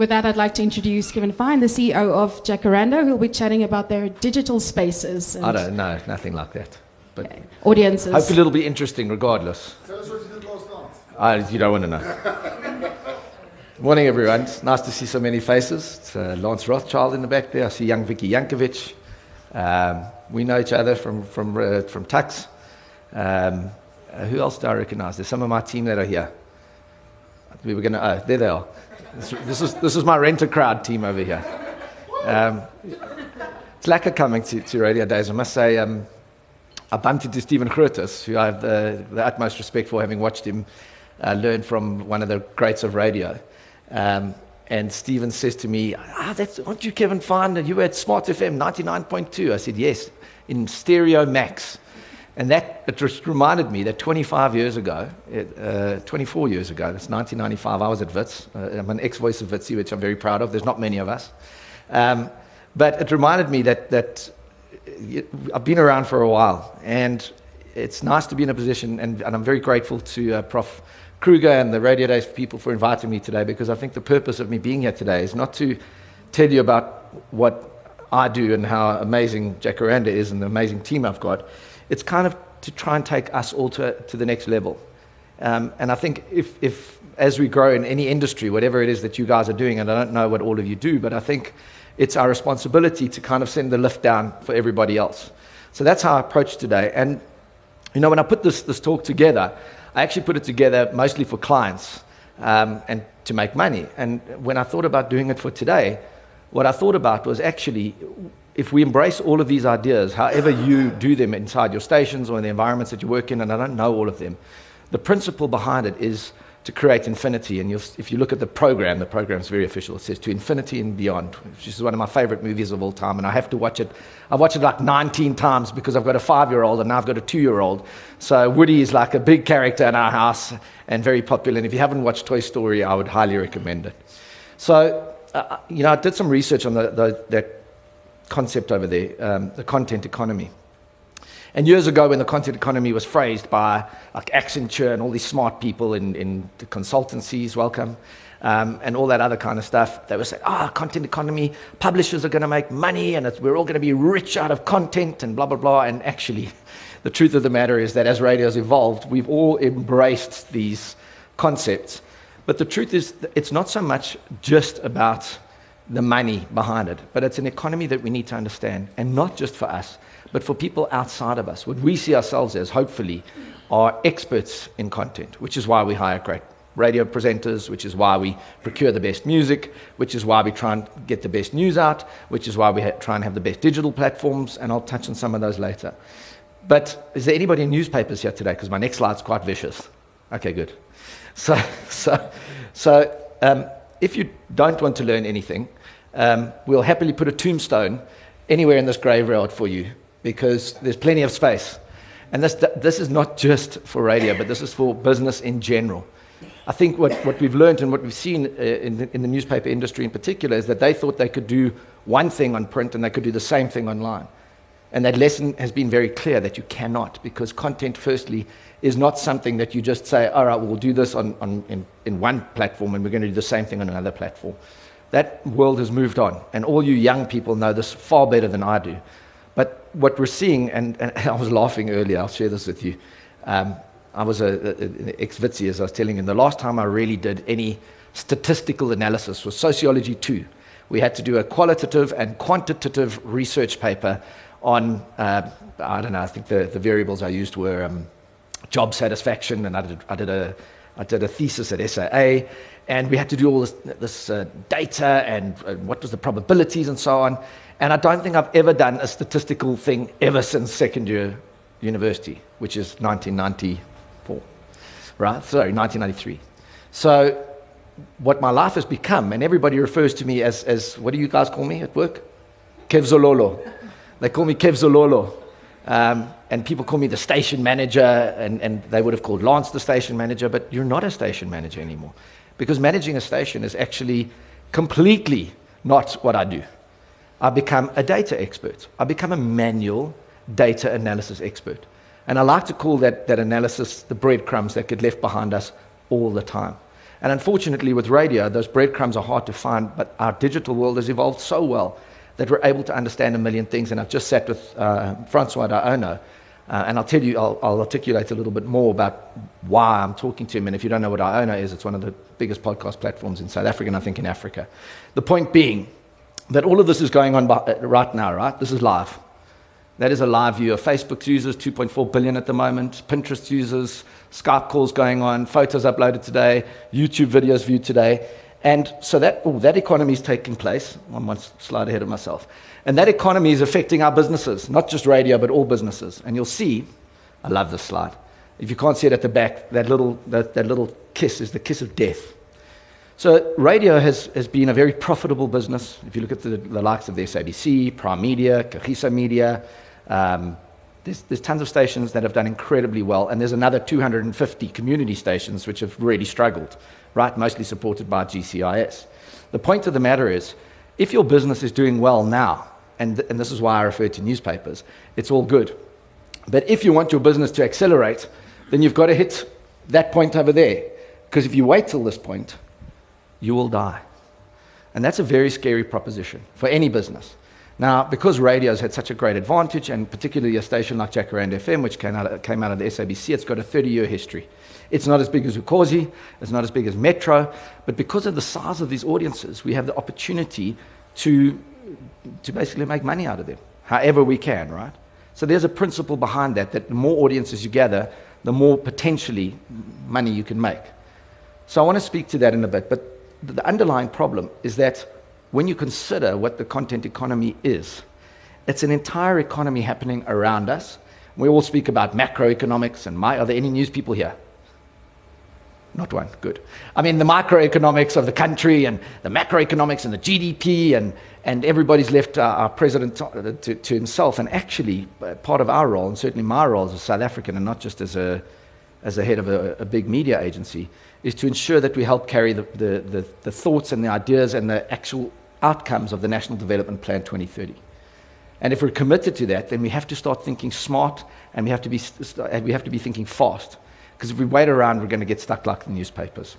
With that, I'd like to introduce Kevin Fine, the CEO of Jacaranda, who will be chatting about their digital spaces. I don't know, nothing like that. But Okay. Audiences. hopefully it'll be interesting regardless. Tell us what you did last night. I, you don't want to know. Morning, everyone. It's nice to see so many faces. It's uh, Lance Rothschild in the back there. I see young Vicky Yankovic. Um, we know each other from, from, uh, from Tux. Um, uh, who else do I recognize? There's some of my team that are here. We were going to, oh, there they are. This, is, this is my renter crowd team over here. Um, it's lekker coming to, to Radio Days. I must say, um, I bumped into Stephen Grootes, who I have the, the utmost respect for, having watched him uh, learn from one of the greats of radio. Um, and Stephen says to me, ah, that's, aren't you Kevin Fine? You were at Smart FM 99.2. I said, yes, in Stereo Max. And that it just reminded me that 25 years ago, uh, 24 years ago, that's 1995, I was at WITS. Uh, I'm an ex-voice of WITSy, which I'm very proud of. There's not many of us. Um, but it reminded me that, that I've been around for a while, and it's nice to be in a position, and, and I'm very grateful to uh, Prof. Kruger and the Radio Days people for inviting me today because I think the purpose of me being here today is not to tell you about what I do and how amazing Jacaranda is and the amazing team I've got. It's kind of to try and take us all to, to the next level. Um, and I think if, if, as we grow in any industry, whatever it is that you guys are doing, and I don't know what all of you do, but I think it's our responsibility to kind of send the lift down for everybody else. So that's how I approach today. And, you know, when I put this, this talk together, I actually put it together mostly for clients um, and to make money. And when I thought about doing it for today, what I thought about was actually if we embrace all of these ideas, however you do them inside your stations or in the environments that you work in, and I don't know all of them, the principle behind it is to create infinity. And if you look at the program, the program's very official. It says to infinity and beyond, which is one of my favorite movies of all time. And I have to watch it. I've watched it like 19 times because I've got a five year old and now I've got a two year old. So Woody is like a big character in our house and very popular. And if you haven't watched Toy Story, I would highly recommend it. So, uh, you know, I did some research on the, the, that concept over there, um, the content economy. And years ago, when the content economy was phrased by like Accenture and all these smart people in, in the consultancies, welcome, um, and all that other kind of stuff, they were saying, ah, oh, content economy, publishers are going to make money and we're all going to be rich out of content and blah, blah, blah. And actually, the truth of the matter is that as radio's evolved, we've all embraced these concepts. But the truth is, it's not so much just about the money behind it, but it's an economy that we need to understand, and not just for us but for people outside of us. What we see ourselves as, hopefully, are experts in content, which is why we hire great radio presenters, which is why we procure the best music, which is why we try and get the best news out, which is why we ha- try and have the best digital platforms, and I'll touch on some of those later. But is there anybody in newspapers here today? Because my next slide's quite vicious. Okay, good. So, so, so um, if you don't want to learn anything, um, we'll happily put a tombstone anywhere in this graveyard for you because there's plenty of space. And this, this is not just for radio, but this is for business in general. I think what, what we've learned and what we've seen uh, in, the, in the newspaper industry in particular is that they thought they could do one thing on print and they could do the same thing online. And that lesson has been very clear that you cannot, because content, firstly, is not something that you just say, all right, we'll do this on, on, in, in one platform and we're going to do the same thing on another platform. That world has moved on. And all you young people know this far better than I do. But what we're seeing, and, and I was laughing earlier, I'll share this with you. Um, I was an ex Witsi, as I was telling you. and The last time I really did any statistical analysis was Sociology 2. We had to do a qualitative and quantitative research paper on, uh, I don't know, I think the, the variables I used were um, job satisfaction, and I did, I, did a, I did a thesis at SAA, and we had to do all this, this uh, data and uh, what was the probabilities and so on. And I don't think I've ever done a statistical thing ever since second year university, which is 1994, right? Sorry, 1993. So, what my life has become, and everybody refers to me as, as what do you guys call me at work? Kev Zololo. They call me Kev Zololo. Um, and people call me the station manager, and, and they would have called Lance the station manager, but you're not a station manager anymore. Because managing a station is actually completely not what I do. I become a data expert. I become a manual data analysis expert. And I like to call that, that analysis the breadcrumbs that get left behind us all the time. And unfortunately, with radio, those breadcrumbs are hard to find, but our digital world has evolved so well that we're able to understand a million things. And I've just sat with uh, Francois Daono, uh, and I'll tell you, I'll, I'll, articulate a little bit more about why I'm talking to him. And if you don't know what Iono is, it's one of the biggest podcast platforms in South Africa, and I think in Africa. The point being that all of this is going on uh, right now, right? This is live. That is a live view of Facebook's users, 2.4 billion at the moment, Pinterest users, Skype calls going on, photos uploaded today, YouTube videos viewed today. And so that, that economy is taking place. I'm one slide ahead of myself. And that economy is affecting our businesses, not just radio, but all businesses. And you'll see, I love this slide. If you can't see it at the back, that little, that, that little kiss is the kiss of death. So radio has, has been a very profitable business. If you look at the, the likes of the SABC, Prime Media, Kagiso Media, um, there's, there's tons of stations that have done incredibly well, and there's another 250 community stations which have really struggled, right? Mostly supported by GCIS. The point of the matter is, if your business is doing well now, and, and this is why I refer to newspapers, it's all good. But if you want your business to accelerate, then you've got to hit that point over there. Because if you wait till this point, you will die. And that's a very scary proposition for any business. Now, because radio's had such a great advantage, and particularly a station like Jacaranda FM, which came out, of, came out of the SABC, it's got a 30 year history. It's not as big as Ukhozi, it's not as big as Metro, but because of the size of these audiences, we have the opportunity to, to basically make money out of them, however we can, right? So there's a principle behind that, that the more audiences you gather, the more potentially money you can make. So I want to speak to that in a bit, but the underlying problem is that when you consider what the content economy is, it's an entire economy happening around us. We all speak about macroeconomics, and my, are there any news people here? Not one. Good. I mean, the microeconomics of the country and the macroeconomics and the GDP, and, and everybody's left uh, our president to, to, to, himself. And actually, uh, part of our role, and certainly my role as a South African and not just as a, as a head of a, a big media agency, is to ensure that we help carry the, the, the, the thoughts and the ideas and the actual outcomes of the National Development Plan 2030. And if we're committed to that, then we have to start thinking smart and we have to be, we have to be thinking fast. Because if we wait around, we're going to get stuck like the newspapers.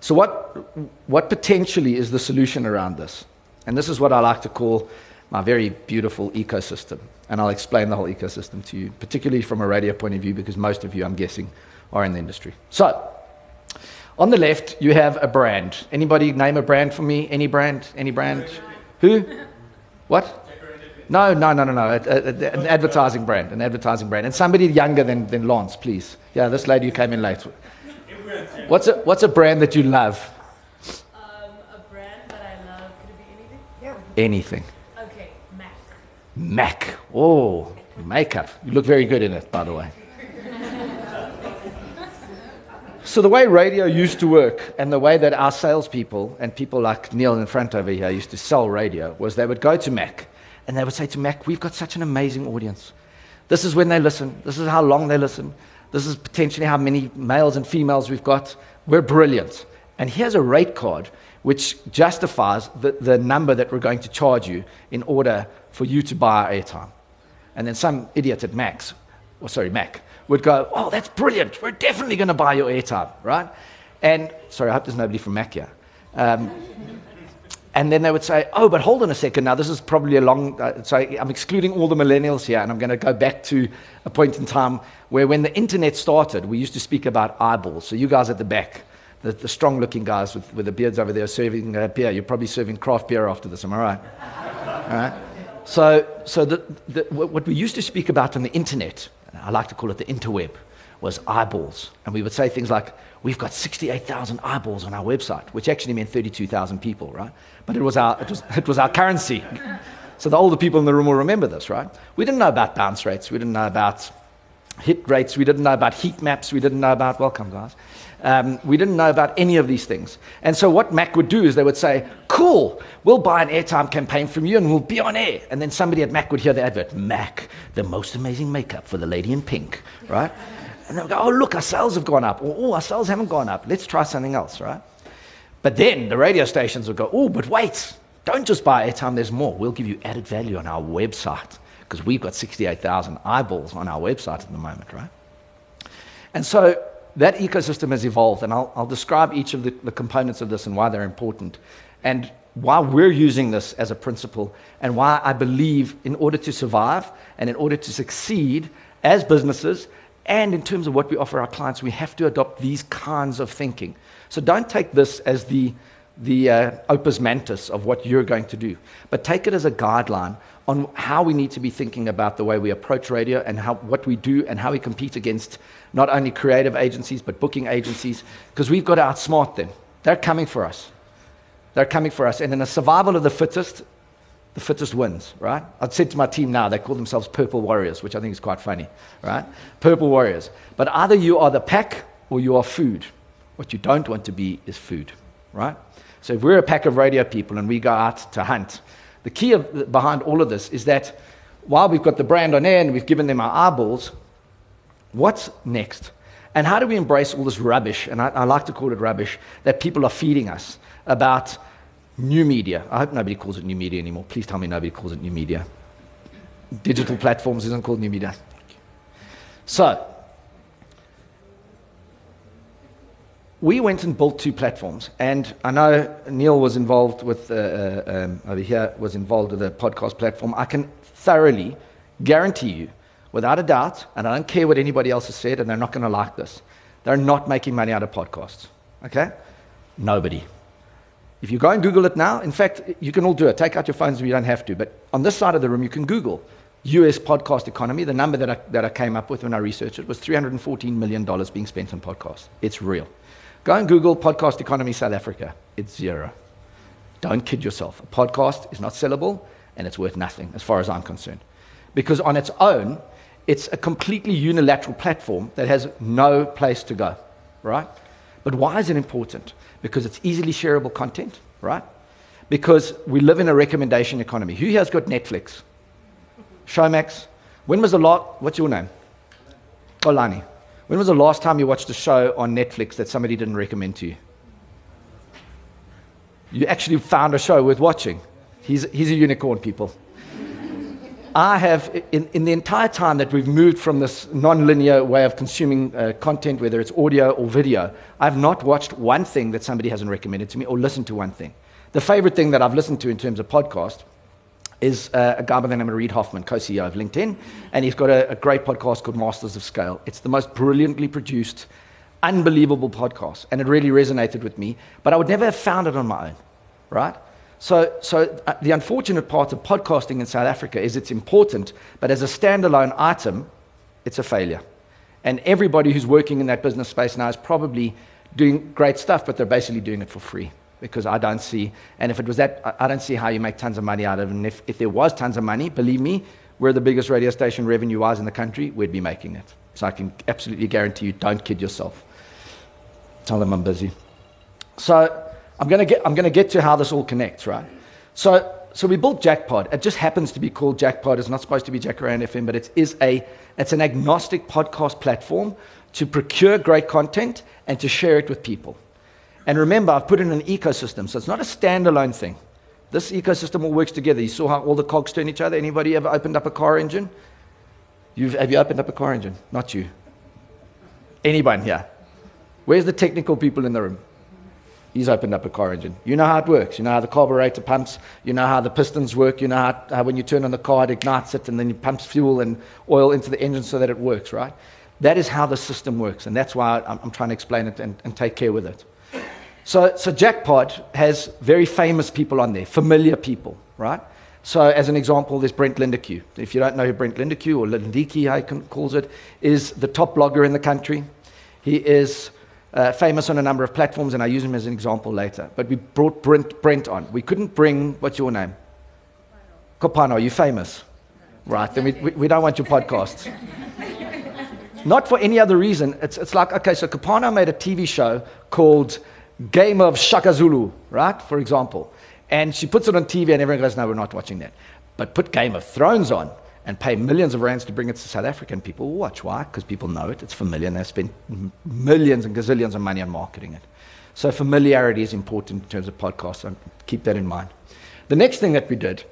So, what, what potentially is the solution around this? And this is what I like to call my very beautiful ecosystem. And I'll explain the whole ecosystem to you, particularly from a radio point of view, because most of you, I'm guessing, are in the industry. So, on the left, you have a brand. Anybody name a brand for me? Any brand? Any brand? Who? What? No, no, no, no, no. A, a, a, an advertising brand, an advertising brand. And somebody younger than, than Lance, please. Yeah, this lady who came in late. What's a, what's a brand that you love? Um, a brand that I love. Could it be anything? Yeah. Anything. Okay, Mac. Mac. Oh, makeup. You look very good in it, by the way. So, the way radio used to work and the way that our salespeople and people like Neil in front over here used to sell radio was they would go to Mac and they would say to Mac, We've got such an amazing audience. This is when they listen. This is how long they listen. This is potentially how many males and females we've got. We're brilliant. And here's a rate card which justifies the, the number that we're going to charge you in order for you to buy our airtime. And then some idiot at Max, or sorry, Mac, would go, Oh, that's brilliant. We're definitely going to buy your airtime, right? And sorry, I hope there's nobody from Mac here. Um, and then they would say, oh, but hold on a second. Now, this is probably a long, uh, so I'm excluding all the millennials here, and I'm going to go back to a point in time where when the internet started, we used to speak about eyeballs. So, you guys at the back, the, the strong looking guys with, with the beards over there serving uh, beer, you're probably serving craft beer after this, am I right? all right? So, so the, the, what we used to speak about on the internet, I like to call it the interweb, was eyeballs. And we would say things like, we've got 68,000 eyeballs on our website, which actually meant 32,000 people, right? But it was, our, it, was, it was our currency. So the older people in the room will remember this, right? We didn't know about bounce rates. We didn't know about hit rates. We didn't know about heat maps. We didn't know about, welcome, guys. Um, we didn't know about any of these things. And so what Mac would do is they would say, cool, we'll buy an airtime campaign from you and we'll be on air. And then somebody at Mac would hear the advert, Mac, the most amazing makeup for the lady in pink, right? And they'll go, oh, look, our sales have gone up. Or, oh, our sales haven't gone up. Let's try something else, right? But then the radio stations will go, oh, but wait, don't just buy airtime, there's more. We'll give you added value on our website because we've got 68,000 eyeballs on our website at the moment, right? And so that ecosystem has evolved, and I'll, I'll describe each of the, the components of this and why they're important, and why we're using this as a principle, and why I believe in order to survive and in order to succeed as businesses and in terms of what we offer our clients, we have to adopt these kinds of thinking. So don't take this as the, the uh, opus mantis of what you're going to do, but take it as a guideline on how we need to be thinking about the way we approach radio and how, what we do and how we compete against not only creative agencies but booking agencies, because we've got to outsmart them. They're coming for us. They're coming for us. And in a survival of the fittest, the fittest wins, right? I'd said to my team now, they call themselves Purple Warriors, which I think is quite funny, right? Purple Warriors. But either you are the pack or you are food. What you don't want to be is food, right? So if we're a pack of radio people and we go out to hunt, the key of, behind all of this is that while we've got the brand on air and we've given them our eyeballs, what's next? And how do we embrace all this rubbish, and I, I like to call it rubbish, that people are feeding us about new media? I hope nobody calls it new media anymore. Please tell me nobody calls it new media. Digital platforms isn't called new media. So, we went and built two platforms, and I know Neil was involved with uh, uh, um, over here was involved with a podcast platform. I can thoroughly guarantee you, without a doubt, and I don't care what anybody else has said, and they're not going to like this. They're not making money out of podcasts. Okay, nobody. If you go and Google it now, in fact, you can all do it. Take out your phones if you don't have to. But on this side of the room, you can Google US podcast economy. The number that I, that I came up with when I researched it was $314 million being spent on podcasts. It's real. Go and Google podcast economy South Africa. It's zero. Don't kid yourself. A podcast is not sellable and it's worth nothing as far as I'm concerned. Because on its own, it's a completely unilateral platform that has no place to go, right? But why is it important? Because it's easily shareable content, right? Because we live in a recommendation economy. Who here has got Netflix? Showmax? When was the last, what's your name? Olani. When was the last time you watched a show on Netflix that somebody didn't recommend to you? You actually found a show worth watching. He's, he's a unicorn, people. I have, in, in the entire time that we've moved from this non-linear way of consuming uh, content, whether it's audio or video, I've not watched one thing that somebody hasn't recommended to me or listened to one thing. The favorite thing that I've listened to in terms of podcast is uh, a guy by the name of Reid Hoffman, co-CEO of LinkedIn, and he's got a, a great podcast called Masters of Scale. It's the most brilliantly produced, unbelievable podcast, and it really resonated with me. But I would never have found it on my own, right? So, so uh, the unfortunate part of podcasting in South Africa is it's important, but as a standalone item, it's a failure. And everybody who's working in that business space now is probably doing great stuff, but they're basically doing it for free because I don't see, and if it was that, I don't see how you make tons of money out of it. And if, if there was tons of money, believe me, we're the biggest radio station revenue wise in the country, we'd be making it. So I can absolutely guarantee you, don't kid yourself. Tell them I'm busy. So I'm going to get, I'm going to get to how this all connects, right? So, so we built Jackpod. It just happens to be called Jackpod. It's not supposed to be Jacaranda FM, but it is a, it's an agnostic podcast platform to procure great content and to share it with people. And remember, I've put in an ecosystem, so it's not a standalone thing. This ecosystem all works together. You saw how all the cogs turn each other. Anybody ever opened up a car engine? You've, have you opened up a car engine? Not you. Anyone here? Where's the technical people in the room? He's opened up a car engine. You know how it works. You know how the carburetor pumps. You know how the pistons work. You know how, how when you turn on the car, it ignites it and then it pumps fuel and oil into the engine so that it works, right? That is how the system works. And that's why I'm, I'm trying to explain it and, and take care with it. So, so Jackpod has very famous people on there, familiar people, right? So, as an example, there's Brent Lindeque. If you don't know who Brent Lindeque or Lindiki, how he calls it, is the top blogger in the country. He is uh, famous on a number of platforms, and I use him as an example later. But we brought Brent, Brent on. We couldn't bring, what's your name? Kopano, are you famous? Right, then we, we, we don't want your podcast. Not for any other reason. It's, it's like, okay, so Kopano made a TV show called game of Shaka Zulu, right? For example. And she puts it on TV, and everyone goes, No, we're not watching that. But put Game of Thrones on and pay millions of rands to bring it to South Africa, and people will watch. Why? Because people know it, it's familiar, and they've spent millions and gazillions of money on marketing it. So familiarity is important in terms of podcasts, so keep that in mind. The next thing that we did,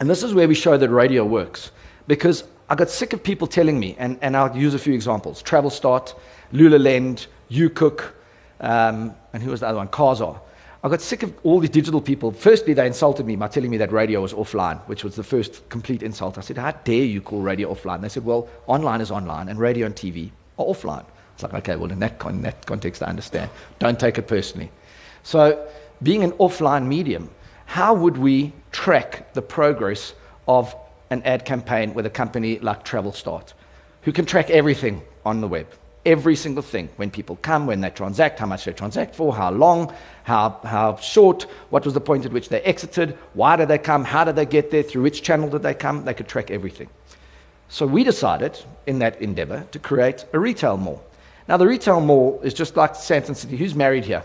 and this is where we show that radio works, because I got sick of people telling me, and, and I'll use a few examples Travelstart, Lulaland, UCOOK, um, and who was the other one? Kazar. I got sick of all these digital people. Firstly, they insulted me by telling me that radio was offline, which was the first complete insult. I said, How dare you call radio offline? They said, Well, online is online, and radio and TV are offline. It's like, okay, well, in that, con- in that context, I understand. Don't take it personally. So, being an offline medium, how would we track the progress of an ad campaign with a company like Travelstart, who can track everything on the web? Every single thing. When people come, when they transact, how much they transact for, how long, how, how short, what was the point at which they exited, why did they come, how did they get there, through which channel did they come? They could track everything. So we decided in that endeavor to create a retail mall. Now, the retail mall is just like Sandton City. Who's married here?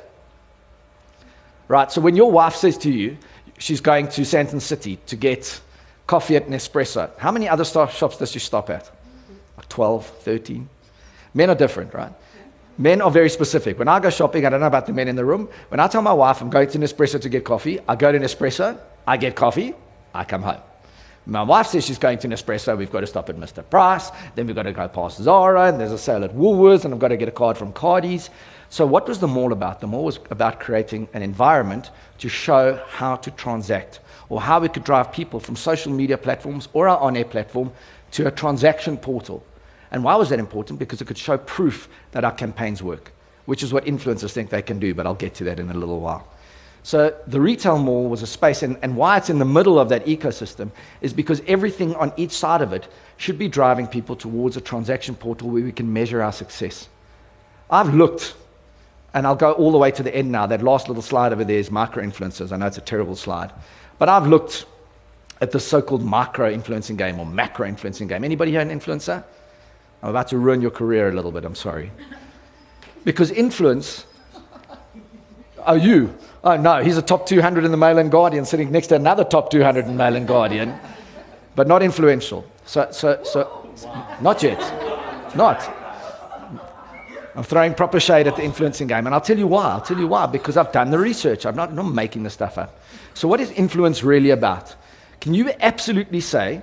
Right, so when your wife says to you, she's going to Sandton City to get coffee at Nespresso, how many other shops does she stop at? Like 12, 13? Men are different, right? Men are very specific. When I go shopping, I don't know about the men in the room. When I tell my wife I'm going to Nespresso to get coffee, I go to Nespresso, I get coffee, I come home. My wife says she's going to Nespresso, we've got to stop at Mr. Price, then we've got to go past Zara, and there's a sale at Woolworths, and I've got to get a card from Cardies. So, what was the mall about? The mall was about creating an environment to show how to transact or how we could drive people from social media platforms or our on air platform to a transaction portal. And why was that important? Because it could show proof that our campaigns work, which is what influencers think they can do, but I'll get to that in a little while. So the retail mall was a space, and, and why it's in the middle of that ecosystem is because everything on each side of it should be driving people towards a transaction portal where we can measure our success. I've looked, and I'll go all the way to the end now. That last little slide over there is micro influencers. I know it's a terrible slide. But I've looked at the so-called micro influencing game or macro influencing game. Anybody here an influencer? I'm about to ruin your career a little bit, I'm sorry. Because influence, oh, you? Oh, no, he's a top 200 in the Mail and Guardian sitting next to another top 200 in the Mail and Guardian, but not influential. So, so, so, not yet. Not. I'm throwing proper shade at the influencing game, and I'll tell you why. I'll tell you why, because I've done the research. I'm not, I'm not making this stuff up. So, what is influence really about? Can you absolutely say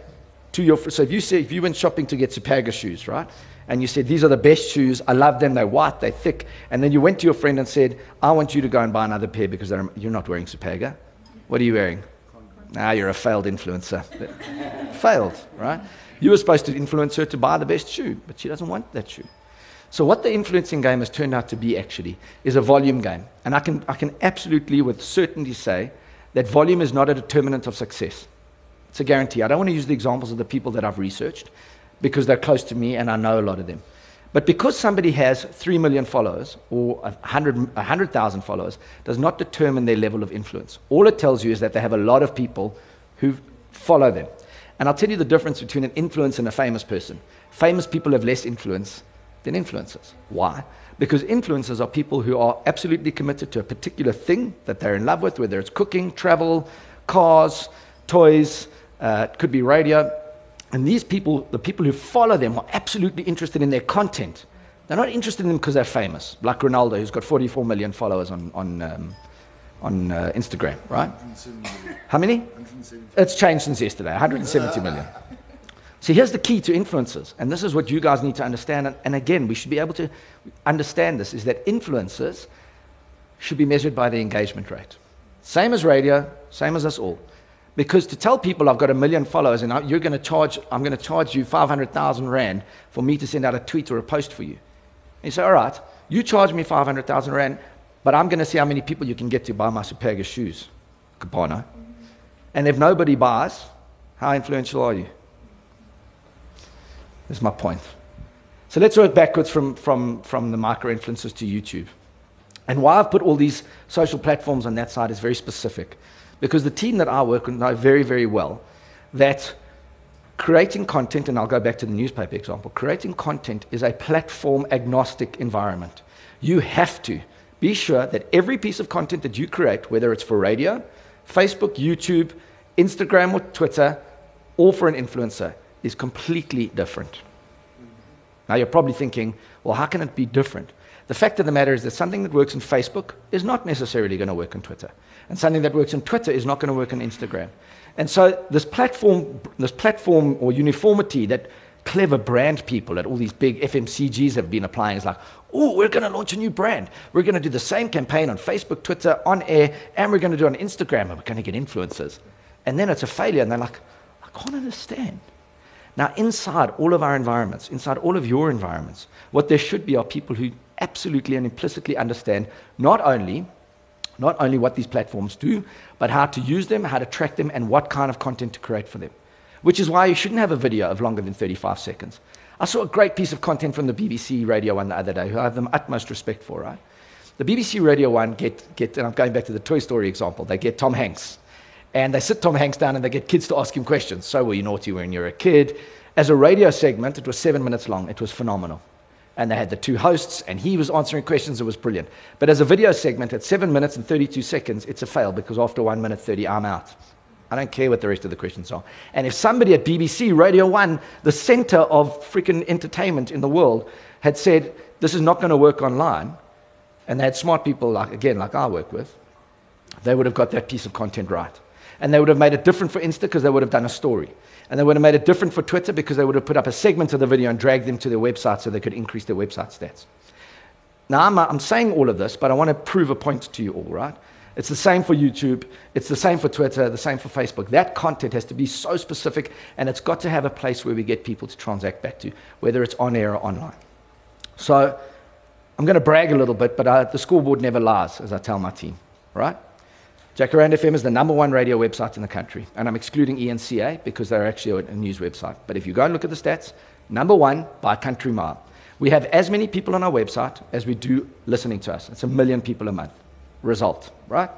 to your so if you say if you went shopping to get Superga shoes, right? And you said these are the best shoes, I love them, they're white, they're thick, and then you went to your friend and said, I want you to go and buy another pair because you're not wearing Superga. What are you wearing? Now ah, you're a failed influencer. failed, right? You were supposed to influence her to buy the best shoe, but she doesn't want that shoe. So, what the influencing game has turned out to be actually is a volume game. And I can, I can absolutely, with certainty, say that volume is not a determinant of success. It's a guarantee. I don't want to use the examples of the people that I've researched because they're close to me and I know a lot of them. But because somebody has 3 million followers or 100,000 100, followers does not determine their level of influence. All it tells you is that they have a lot of people who follow them. And I'll tell you the difference between an influencer and a famous person. Famous people have less influence than influencers. Why? Because influencers are people who are absolutely committed to a particular thing that they're in love with, whether it's cooking, travel, cars, toys, uh, it could be radio. And these people, the people who follow them, are absolutely interested in their content. They're not interested in them because they're famous, like Ronaldo, who's got 44 million followers on, on, um, on uh, Instagram, right? How many? It's changed since yesterday, 170 million. See, here's the key to influencers, and this is what you guys need to understand. And, and again, we should be able to understand this: is that influencers should be measured by the engagement rate, same as radio, same as us all. Because to tell people I've got a million followers and you're going to charge, I'm going to charge you 500,000 rand for me to send out a tweet or a post for you. And you say, all right, you charge me 500,000 rand, but I'm going to see how many people you can get to buy my Superga shoes, Cabana. And if nobody buys, how influential are you? That's my point. So let's work backwards from, from, from the micro influencers to YouTube. And why I've put all these social platforms on that side is very specific. Because the team that I work with know very, very well that creating content, and I'll go back to the newspaper example, creating content is a platform agnostic environment. You have to be sure that every piece of content that you create, whether it's for radio, Facebook, YouTube, Instagram, or Twitter, or for an influencer, is completely different. Now you're probably thinking, well, how can it be different? The fact of the matter is that something that works on Facebook is not necessarily going to work on Twitter. And something that works on Twitter is not going to work on Instagram. And so this platform, this platform or uniformity that clever brand people at all these big FMCGs have been applying is like, oh, we're going to launch a new brand. We're going to do the same campaign on Facebook, Twitter, on air, and we're going to do it on Instagram, and we're going to get influencers. And then it's a failure, and they're like, I can't understand. Now, inside all of our environments, inside all of your environments, what there should be are people who absolutely and implicitly understand not only not only what these platforms do, but how to use them, how to track them, and what kind of content to create for them. Which is why you shouldn't have a video of longer than 35 seconds. I saw a great piece of content from the BBC Radio One the other day, who I have the utmost respect for, right? The BBC Radio One get, get, and I'm going back to the Toy Story example, they get Tom Hanks. And they sit Tom Hanks down and they get kids to ask him questions. So were you naughty when you were a kid? As a radio segment, it was seven minutes long. It was phenomenal and they had the two hosts, and he was answering questions. It was brilliant. But as a video segment at 7 minutes and 32 seconds, it's a fail because after 1 minute 30, I'm out. I don't care what the rest of the questions are. And if somebody at BBC, Radio 1, the center of freaking entertainment in the world, had said, this is not going to work online, and they had smart people, like, again, like I work with, they would have got that piece of content right. And they would have made it different for Insta because they would have done a story. And they would have made it different for Twitter because they would have put up a segment of the video and dragged them to their website so they could increase their website stats. Now, I'm, uh, I'm saying all of this, but I want to prove a point to you all, right? It's the same for YouTube, it's the same for Twitter, the same for Facebook. That content has to be so specific, and it's got to have a place where we get people to transact back to, whether it's on air or online. So, I'm going to brag a little bit, but I, the scoreboard never lies, as I tell my team, right? Jacaranda FM is the number one radio website in the country, and I'm excluding eNCA because they're actually a news website. But if you go and look at the stats, number one by country mile. We have as many people on our website as we do listening to us. It's a million people a month. Result, right?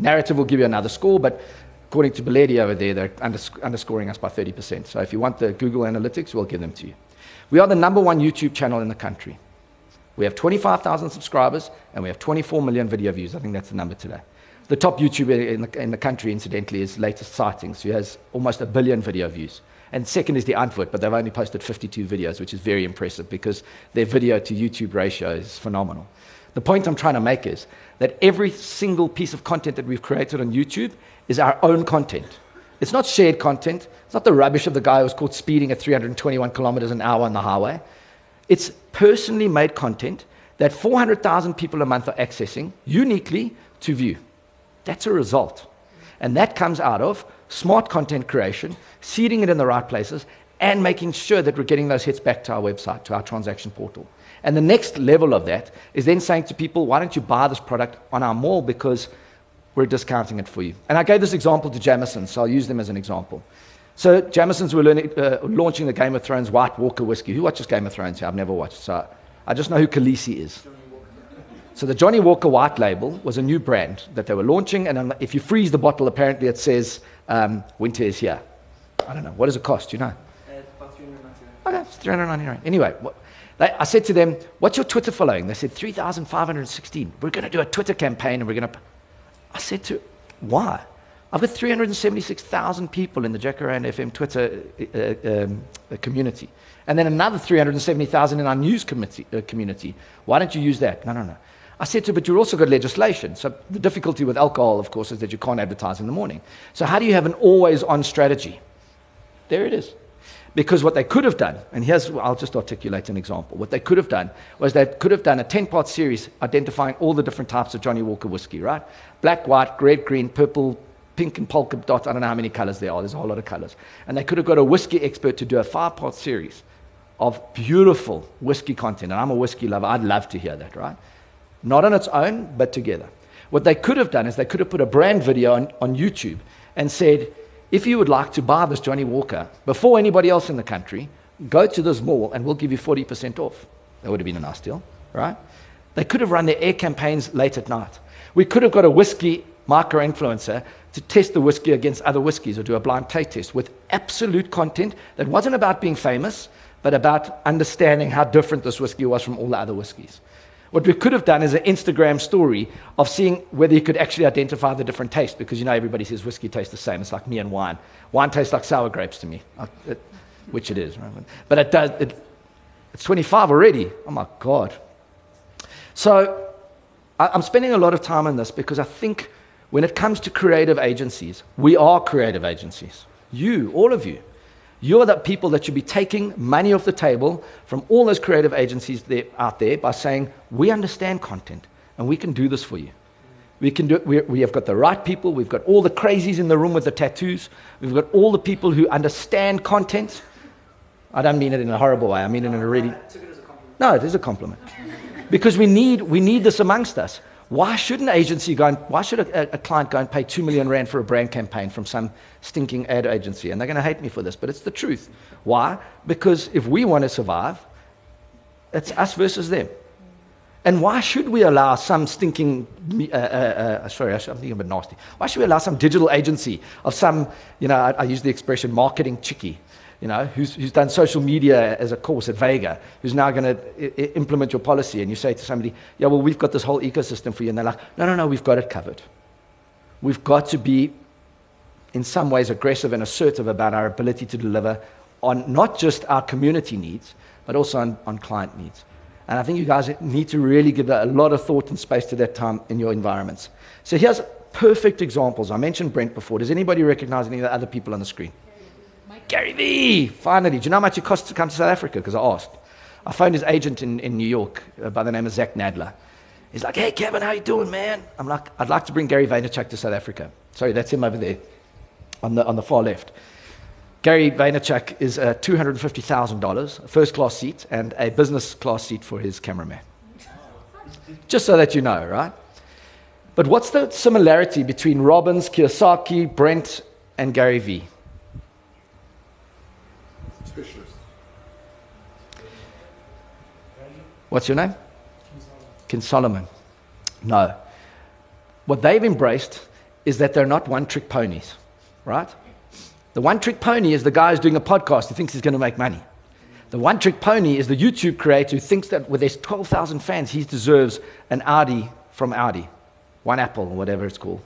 Narratiive will give you another score, but according to Beledi over there, they're underscoring us by 30%. So if you want the Google Analytics, we'll give them to you. We are the number one YouTube channel in the country. We have 25,000 subscribers and we have 24 million video views. I think that's the number today. The top YouTuber in the, in the country, incidentally, is Latest Sightings, who has almost a billion video views. And second is Die Antwoord, but they've only posted 52 videos, which is very impressive because their video to YouTube ratio is phenomenal. The point I'm trying to make is that every single piece of content that we've created on YouTube is our own content. It's not shared content. It's not the rubbish of the guy who was caught speeding at 321 kilometers an hour on the highway. It's personally made content that 400,000 people a month are accessing uniquely to view. That's a result. And that comes out of smart content creation, seeding it in the right places, and making sure that we're getting those hits back to our website, to our transaction portal. And the next level of that is then saying to people, why don't you buy this product on our mall because we're discounting it for you. And I gave this example to Jameson, so I'll use them as an example. So Jameson's were learning, uh, launching the Game of Thrones White Walker whiskey. Who watches Game of Thrones here? I've never watched. So I just know who Khaleesi is. So the Johnnie Walker White Label was a new brand that they were launching, and if you freeze the bottle, apparently it says um, "Winter is here." I don't know. What does it cost? Do you know? Uh, okay, it's 399. Anyway, what, they, I said to them, "What's your Twitter following?" They said 3,516. We're going to do a Twitter campaign, and we're going to. I said to, "Why?" I've got 376,000 people in the Jacaranda FM Twitter uh, um, uh, community, and then another 370,000 in our news committee, uh, community. Why don't you use that? No, no, no. I said to her, but you've also got legislation. So the difficulty with alcohol, of course, is that you can't advertise in the morning. So how do you have an always on strategy? There it is. Because what they could have done, and here's, I'll just articulate an example. What they could have done was they could have done a 10 part series identifying all the different types of Johnnie Walker whiskey, right? Black, white, red, green, purple, pink, and polka dot. I don't know how many colors there are. There's a whole lot of colors. And they could have got a whiskey expert to do a five part series of beautiful whiskey content. And I'm a whiskey lover. I'd love to hear that, right? Not on its own, but together. What they could have done is they could have put a brand video on, on YouTube and said, if you would like to buy this Johnnie Walker before anybody else in the country, go to this mall and we'll give you 40% off. That would have been a nice deal, right? They could have run their air campaigns late at night. We could have got a whiskey micro influencer to test the whiskey against other whiskies or do a blind taste test with absolute content that wasn't about being famous, but about understanding how different this whiskey was from all the other whiskies. What we could have done is an Instagram story of seeing whether you could actually identify the different tastes, because you know everybody says whiskey tastes the same. It's like me and wine. Wine tastes like sour grapes to me, uh, which it is. Right? But it does. It, it's 25 already. Oh my God. So I, I'm spending a lot of time on this because I think when it comes to creative agencies, we are creative agencies. You, all of you. You're the people that should be taking money off the table from all those creative agencies there, out there by saying, We understand content and we can do this for you. We, can do, we, we have got the right people. We've got all the crazies in the room with the tattoos. We've got all the people who understand content. I don't mean it in a horrible way. I mean it in a really. No, it is a compliment. Because we need, we need this amongst us. Why should an agency go and, why should a, a client go and pay two million rand for a brand campaign from some stinking ad agency? And they're going to hate me for this, but it's the truth. Why? Because if we want to survive, it's us versus them. And why should we allow some stinking, uh, uh, uh, sorry, I'm thinking a bit nasty. Why should we allow some digital agency of some, you know, I, I use the expression marketing chickie, you know, who's, who's done social media as a course at Vega, who's now going to implement your policy. And you say to somebody, yeah, well, we've got this whole ecosystem for you. And they're like, no, no, no, we've got it covered. We've got to be, in some ways, aggressive and assertive about our ability to deliver on not just our community needs, but also on, on client needs. And I think you guys need to really give a lot of thought and space to that time in your environments. So here's perfect examples. I mentioned Brent before. Does anybody recognize any of the other people on the screen? Gary Vee, finally. Do you know how much it costs to come to South Africa? Because I asked. I phoned his agent in, in New York uh, by the name of Zach Nadler. He's like, hey, Kevin, how you doing, man? I'm like, I'd like to bring Gary Vaynerchuk to South Africa. Sorry, that's him over there on the, on the far left. Gary Vaynerchuk is a $250,000, a first class seat, and a business class seat for his cameraman. Just so that you know, right? But what's the similarity between Robbins, Kiyosaki, Brent, and Gary Vee? Specialist. What's your name? King Solomon. No. What they've embraced is that they're not one trick ponies, right? The one trick pony is the guy who's doing a podcast who thinks he's going to make money. The one trick pony is the YouTube creator who thinks that with his 12,000 fans, he deserves an Audi from Audi, one Apple, or whatever it's called.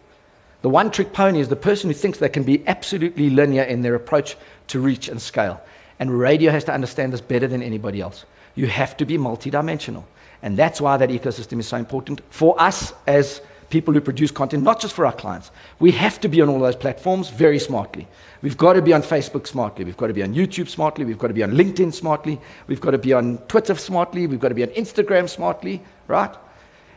The one trick pony is the person who thinks they can be absolutely linear in their approach to reach and scale. And radio has to understand this better than anybody else. You have to be multidimensional. And that's why that ecosystem is so important for us as people who produce content, not just for our clients. We have to be on all those platforms very smartly. We've got to be on Facebook smartly. We've got to be on YouTube smartly. We've got to be on LinkedIn smartly. We've got to be on Twitter smartly. We've got to be on Instagram smartly, right?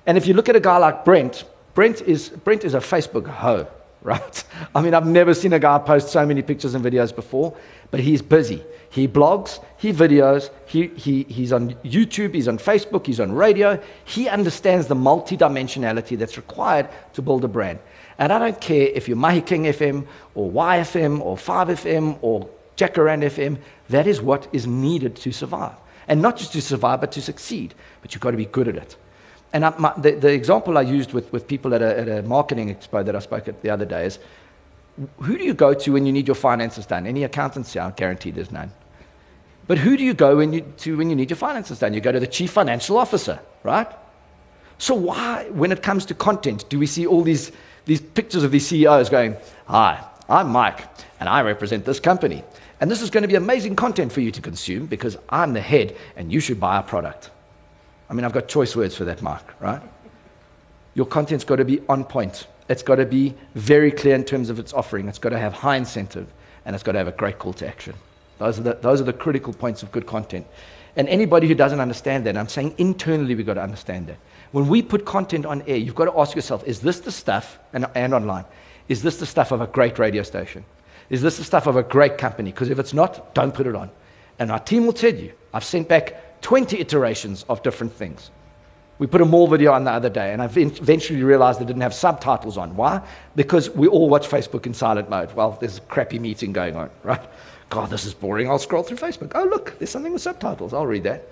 And if you look at a guy like Brent, Brent is, Brent is a Facebook hoe, right? I mean, I've never seen a guy post so many pictures and videos before, but he's busy. He blogs, he videos, he, he, he's on YouTube, he's on Facebook, he's on radio. He understands the multidimensionality that's required to build a brand. And I don't care if you're Mahikeng FM or YFM or 5FM or Jacaranda FM, that is what is needed to survive. And not just to survive, but to succeed. But you've got to be good at it. And I, my, the, the, example I used with, with people at a, at a marketing expo that I spoke at the other day is who do you go to when you need your finances done? Any accountants here? I guarantee there's none. But who do you go when you, to when you need your finances done? You go to the chief financial officer, right? So why, when it comes to content, do we see all these these pictures of these CEOs going, Hi, I'm Mike, and I represent this company. And this is going to be amazing content for you to consume because I'm the head and you should buy our product. I mean, I've got choice words for that, Mark, right? Your content's got to be on point. It's got to be very clear in terms of its offering. It's got to have high incentive and it's got to have a great call to action. Those are the, those are the critical points of good content. And anybody who doesn't understand that, I'm saying internally we've got to understand that. When we put content on air, you've got to ask yourself is this the stuff, and, and online, is this the stuff of a great radio station? Is this the stuff of a great company? Because if it's not, don't put it on. And our team will tell you. I've sent back 20 iterations of different things. We put a more video on the other day, and I eventually realized they didn't have subtitles on. Why? Because we all watch Facebook in silent mode. Well, there's a crappy meeting going on, right? God, this is boring. I'll scroll through Facebook. Oh, look, there's something with subtitles. I'll read that.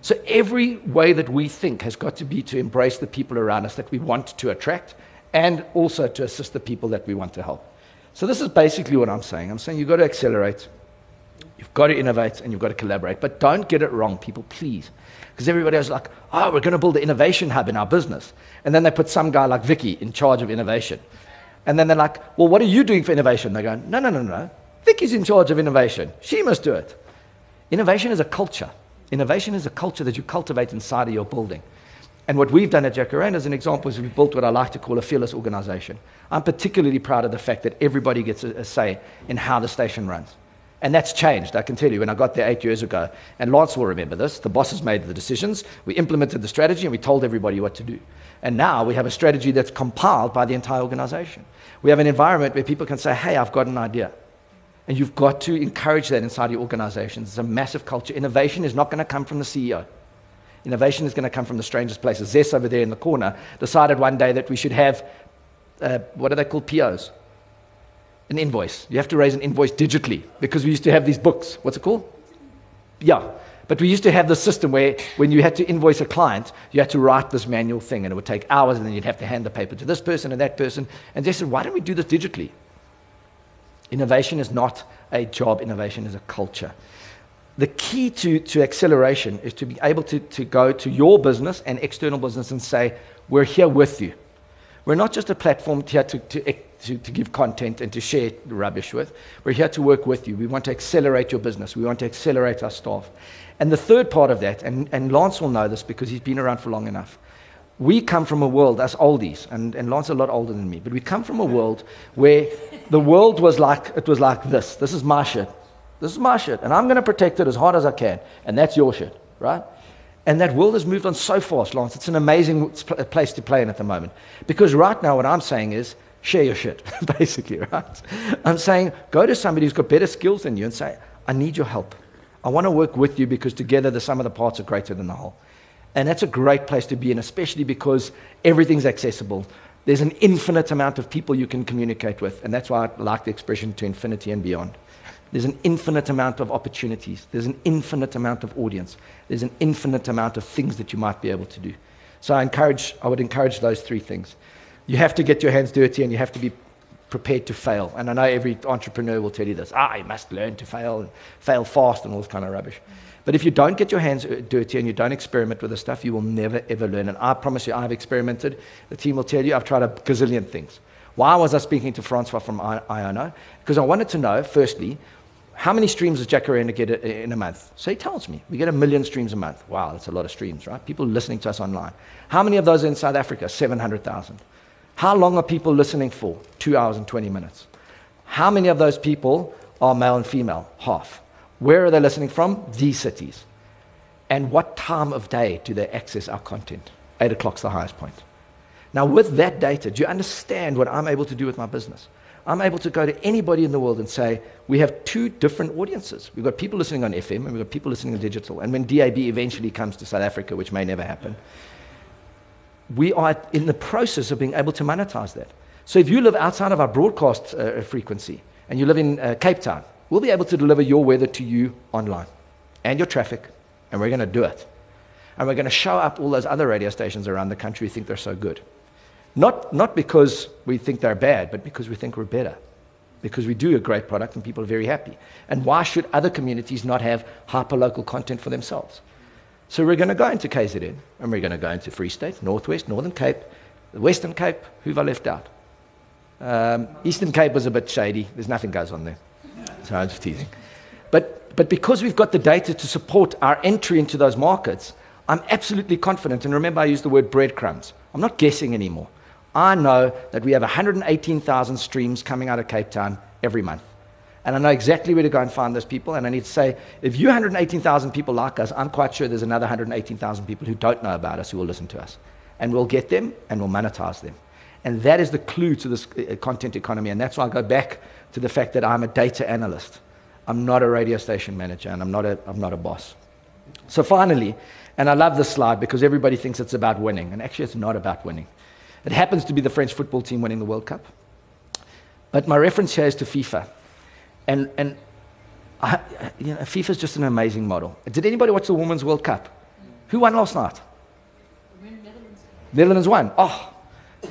So every way that we think has got to be to embrace the people around us that we want to attract and also to assist the people that we want to help. So this is basically what I'm saying. I'm saying you've got to accelerate, you've got to innovate, and you've got to collaborate. But don't get it wrong, people, please. Because everybody is like, oh, we're going to build an innovation hub in our business. And then they put some guy like Vicky in charge of innovation. And then they're like, well, what are you doing for innovation? They go, no, no, no, no. Vicky's in charge of innovation. She must do it. Innovation is a culture. Innovation is a culture that you cultivate inside of your building. And what we've done at Jacaranda, as an example, is we've built what I like to call a fearless organization. I'm particularly proud of the fact that everybody gets a, a say in how the station runs. And that's changed, I can tell you. When I got there eight years ago, and Lance will remember this, the bosses made the decisions, we implemented the strategy, and we told everybody what to do. And now we have a strategy that's compiled by the entire organization. We have an environment where people can say, hey, I've got an idea. And you've got to encourage that inside your organizations. It's a massive culture. Innovation is not going to come from the CEO. Innovation is going to come from the strangest places. Zess over there in the corner decided one day that we should have, uh, what are they called, POs? An invoice. You have to raise an invoice digitally because we used to have these books. What's it called? Yeah. But we used to have the system where when you had to invoice a client, you had to write this manual thing and it would take hours and then you'd have to hand the paper to this person and that person. And they said, why don't we do this digitally? Innovation is not a job, innovation is a culture. The key to, to acceleration is to be able to, to go to your business and external business and say, We're here with you. We're not just a platform here to, to, to, to give content and to share rubbish with. We're here to work with you. We want to accelerate your business. We want to accelerate our staff. And the third part of that, and, and Lance will know this because he's been around for long enough. We come from a world, as oldies, and, and Lance is a lot older than me, but we come from a world where the world was like, it was like this. This is my shit. This is my shit. And I'm going to protect it as hard as I can. And that's your shit, right? And that world has moved on so fast, Lance. It's an amazing place to play in at the moment. Because right now, what I'm saying is share your shit, basically, right? I'm saying go to somebody who's got better skills than you and say, I need your help. I want to work with you because together the sum of the parts are greater than the whole. And that's a great place to be in, especially because everything's accessible. There's an infinite amount of people you can communicate with, and that's why I like the expression to infinity and beyond. There's an infinite amount of opportunities. There's an infinite amount of audience. There's an infinite amount of things that you might be able to do. So I encourage, I would encourage those three things. You have to get your hands dirty and you have to be prepared to fail. And I know every entrepreneur will tell you this. Ah, you must learn to fail and fail fast and all this kind of rubbish. But if you don't get your hands dirty and you don't experiment with the stuff, you will never, ever learn. And I promise you, I've experimented. The team will tell you I've tried a gazillion things. Why was I speaking to Francois from Iono? Because I wanted to know, firstly, how many streams does Jacaranda get in a month? So he tells me, we get a million streams a month. Wow, that's a lot of streams, right? People listening to us online. How many of those are in South Africa? 700,000. How long are people listening for? Two hours and 20 minutes. How many of those people are male and female? Half. Where are they listening from? These cities. And what time of day do they access our content? Eight o'clock's the highest point. Now, with that data, do you understand what I'm able to do with my business? I'm able to go to anybody in the world and say, we have two different audiences. We've got people listening on FM and we've got people listening on digital. And when DAB eventually comes to South Africa, which may never happen, we are in the process of being able to monetize that. So if you live outside of our broadcast uh, frequency and you live in uh, Cape Town, We'll be able to deliver your weather to you online and your traffic, and we're going to do it. And we're going to show up all those other radio stations around the country who think they're so good. Not, not because we think they're bad, but because we think we're better. Because we do a great product and people are very happy. And why should other communities not have hyper-local content for themselves? So we're going to go into KZN, and we're going to go into Free State, Northwest, Northern Cape, the Western Cape. Who have I left out? Um, Eastern Cape was a bit shady. There's nothing goes on there. So I'm just teasing. But, but because we've got the data to support our entry into those markets, I'm absolutely confident. And remember, I used the word breadcrumbs. I'm not guessing anymore. I know that we have 118,000 streams coming out of Cape Town every month. And I know exactly where to go and find those people. And I need to say, if you 118,000 people like us, I'm quite sure there's another 118,000 people who don't know about us who will listen to us. And we'll get them and we'll monetize them. And that is the clue to this uh, content economy. And that's why I go back to the fact that I'm a data analyst. I'm not a radio station manager and I'm not a, I'm not a boss. So finally, and I love this slide because everybody thinks it's about winning, and actually it's not about winning. It happens to be the French football team winning the World Cup. But my reference here is to FIFA. And, and I, you know, FIFA is just an amazing model. Did anybody watch the Women's World Cup? Who won last night? Netherlands. Netherlands won. Oh,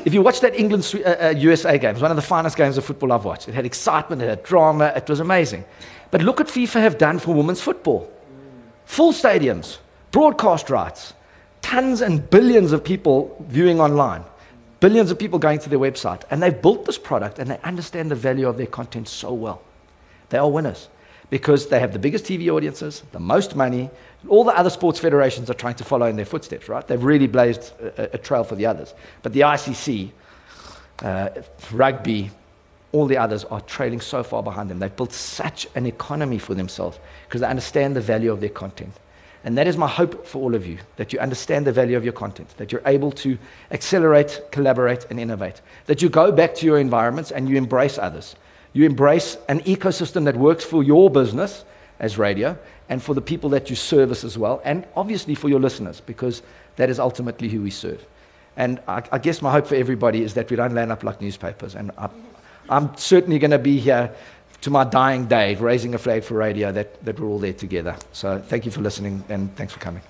if you watch that England uh, uh, USA game, it was one of the finest games of football I've watched. It had excitement, it had drama, it was amazing. But look what FIFA have done for women's football full stadiums, broadcast rights, tons and billions of people viewing online, billions of people going to their website. And they've built this product and they understand the value of their content so well. They are winners because they have the biggest TV audiences, the most money. All the other sports federations are trying to follow in their footsteps, right? They've really blazed a, a trail for the others. But the ICC, uh, rugby, all the others are trailing so far behind them. They've built such an economy for themselves because they understand the value of their content. And that is my hope for all of you that you understand the value of your content, that you're able to accelerate, collaborate, and innovate, that you go back to your environments and you embrace others. You embrace an ecosystem that works for your business as radio and for the people that you service as well, and obviously for your listeners, because that is ultimately who we serve. And I, I guess my hope for everybody is that we don't land up like newspapers. And I, I'm certainly going to be here to my dying day, raising a flag for radio, that, that we're all there together. So thank you for listening and thanks for coming.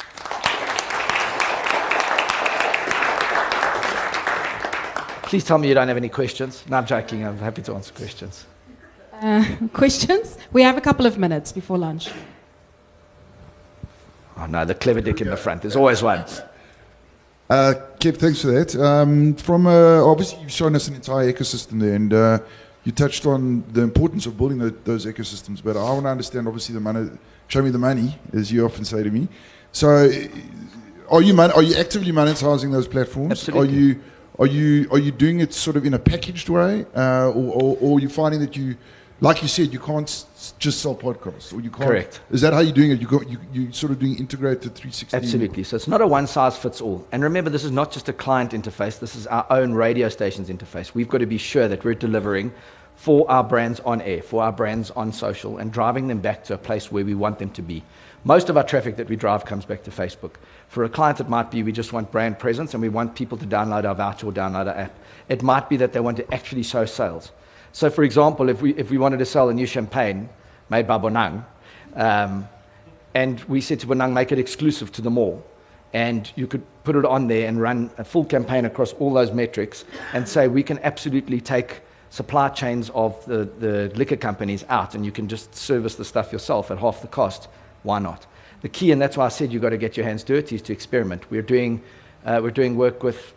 Please tell me you don't have any questions. No, I'm joking. I'm happy to answer questions. Uh, questions? We have a couple of minutes before lunch. Oh, no, the clever dick in the front. There's always one. Uh, Kev, thanks for that. Um, from uh, obviously, you've shown us an entire ecosystem there, and uh, you touched on the importance of building the, those ecosystems. But I want to understand, obviously, the money. Show me the money, as you often say to me. So, are you mon- are you actively monetizing those platforms? Absolutely. Are you are you are you doing it sort of in a packaged way, uh, or, or, or are you finding that you, like you said, you can't s- just sell podcasts, or you can't? Correct. Is that how you're doing it? You got you you sort of doing integrated 360. Absolutely. So it's not a one size fits all. And remember, this is not just a client interface, this is our own radio station's interface. We've got to be sure that we're delivering for our brands on air, for our brands on social, and driving them back to a place where we want them to be. Most of our traffic that we drive comes back to Facebook. For a client, it might be we just want brand presence and we want people to download our voucher or download our app. It might be that they want to actually show sales. So, for example, if we, if we wanted to sell a new champagne made by Bonang, um, and we said to Bonang, make it exclusive to the mall. And you could put it on there and run a full campaign across all those metrics and say, we can absolutely take supply chains of the, the liquor companies out and you can just service the stuff yourself at half the cost. Why not? The key, and that's why I said you've got to get your hands dirty, is to experiment. We're doing, uh, we're doing work with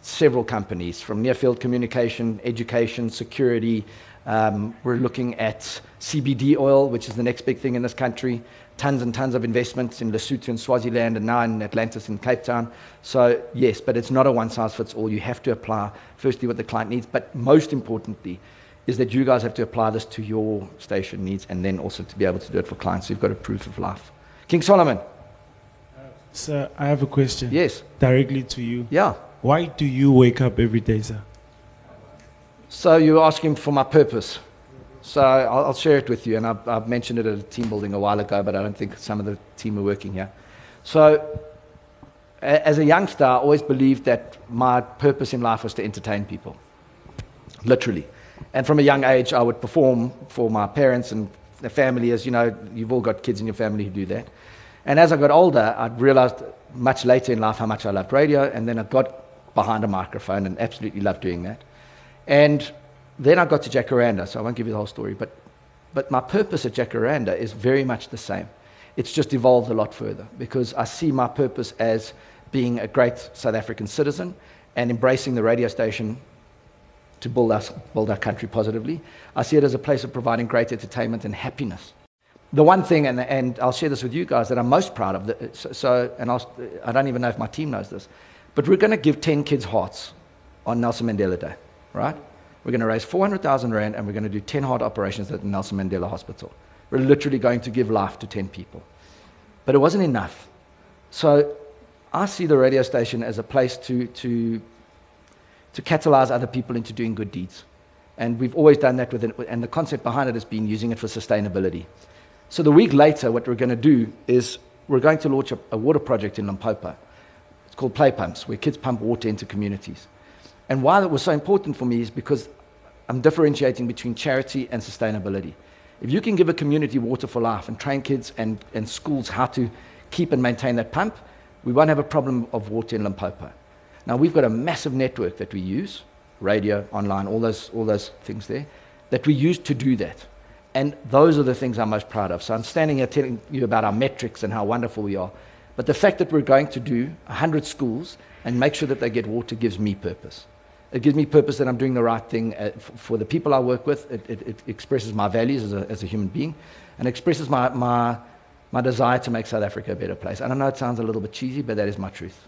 several companies from near field communication, education, security. Um, we're looking at CBD oil, which is the next big thing in this country. Tons and tons of investments in Lesotho and Swaziland, and now in Atlantis and Cape Town. So, yes, but it's not a one size fits all. You have to apply, firstly, what the client needs, but most importantly, is that you guys have to apply this to your station needs and then also to be able to do it for clients. So you've got a proof of life. King Solomon, Sir, I have a question. yes, Directly to you. yeah. Why do you wake up every day, sir? So you're asking for my purpose. So I'll, I'll share it with you, and I've, I've mentioned it at a team building a while ago, but I don't think some of the team are working here. So a- as a youngster, I always believed that my purpose in life was to entertain people, literally. And from a young age, I would perform for my parents and the family, as you know, you've all got kids in your family who do that. And as I got older, I realized much later in life how much I loved radio, and then I got behind a microphone and absolutely loved doing that. And then I got to Jacaranda, so I won't give you the whole story, but, but my purpose at Jacaranda is very much the same. It's just evolved a lot further because I see my purpose as being a great South African citizen and embracing the radio station to build, us, build our country positively. I see it as a place of providing great entertainment and happiness. The one thing, and, and I'll share this with you guys, that I'm most proud of, so, so and I'll, I don't even know if my team knows this, but we're going to give 10 kids hearts on Nelson Mandela Day, right? We're going to raise 400,000 Rand and we're going to do 10 heart operations at the Nelson Mandela Hospital. We're literally going to give life to 10 people. But it wasn't enough. So I see the radio station as a place to, to, to catalyze other people into doing good deeds. And we've always done that with it, and the concept behind it has been using it for sustainability. So the week later, what we're going to do is we're going to launch a, a water project in Limpopo. It's called Play Pumps, where kids pump water into communities. And why that was so important for me is because I'm differentiating between charity and sustainability. If you can give a community water for life and train kids and, and schools how to keep and maintain that pump, we won't have a problem of water in Limpopo. Now, we've got a massive network that we use radio, online, all those, all those things there that we use to do that. And those are the things I'm most proud of. So I'm standing here telling you about our metrics and how wonderful we are. But the fact that we're going to do 100 schools and make sure that they get water gives me purpose. It gives me purpose that I'm doing the right thing uh, for the people I work with. It, it, it expresses my values as a, as a human being and expresses my, my, my desire to make South Africa a better place. And I know it sounds a little bit cheesy, but that is my truth.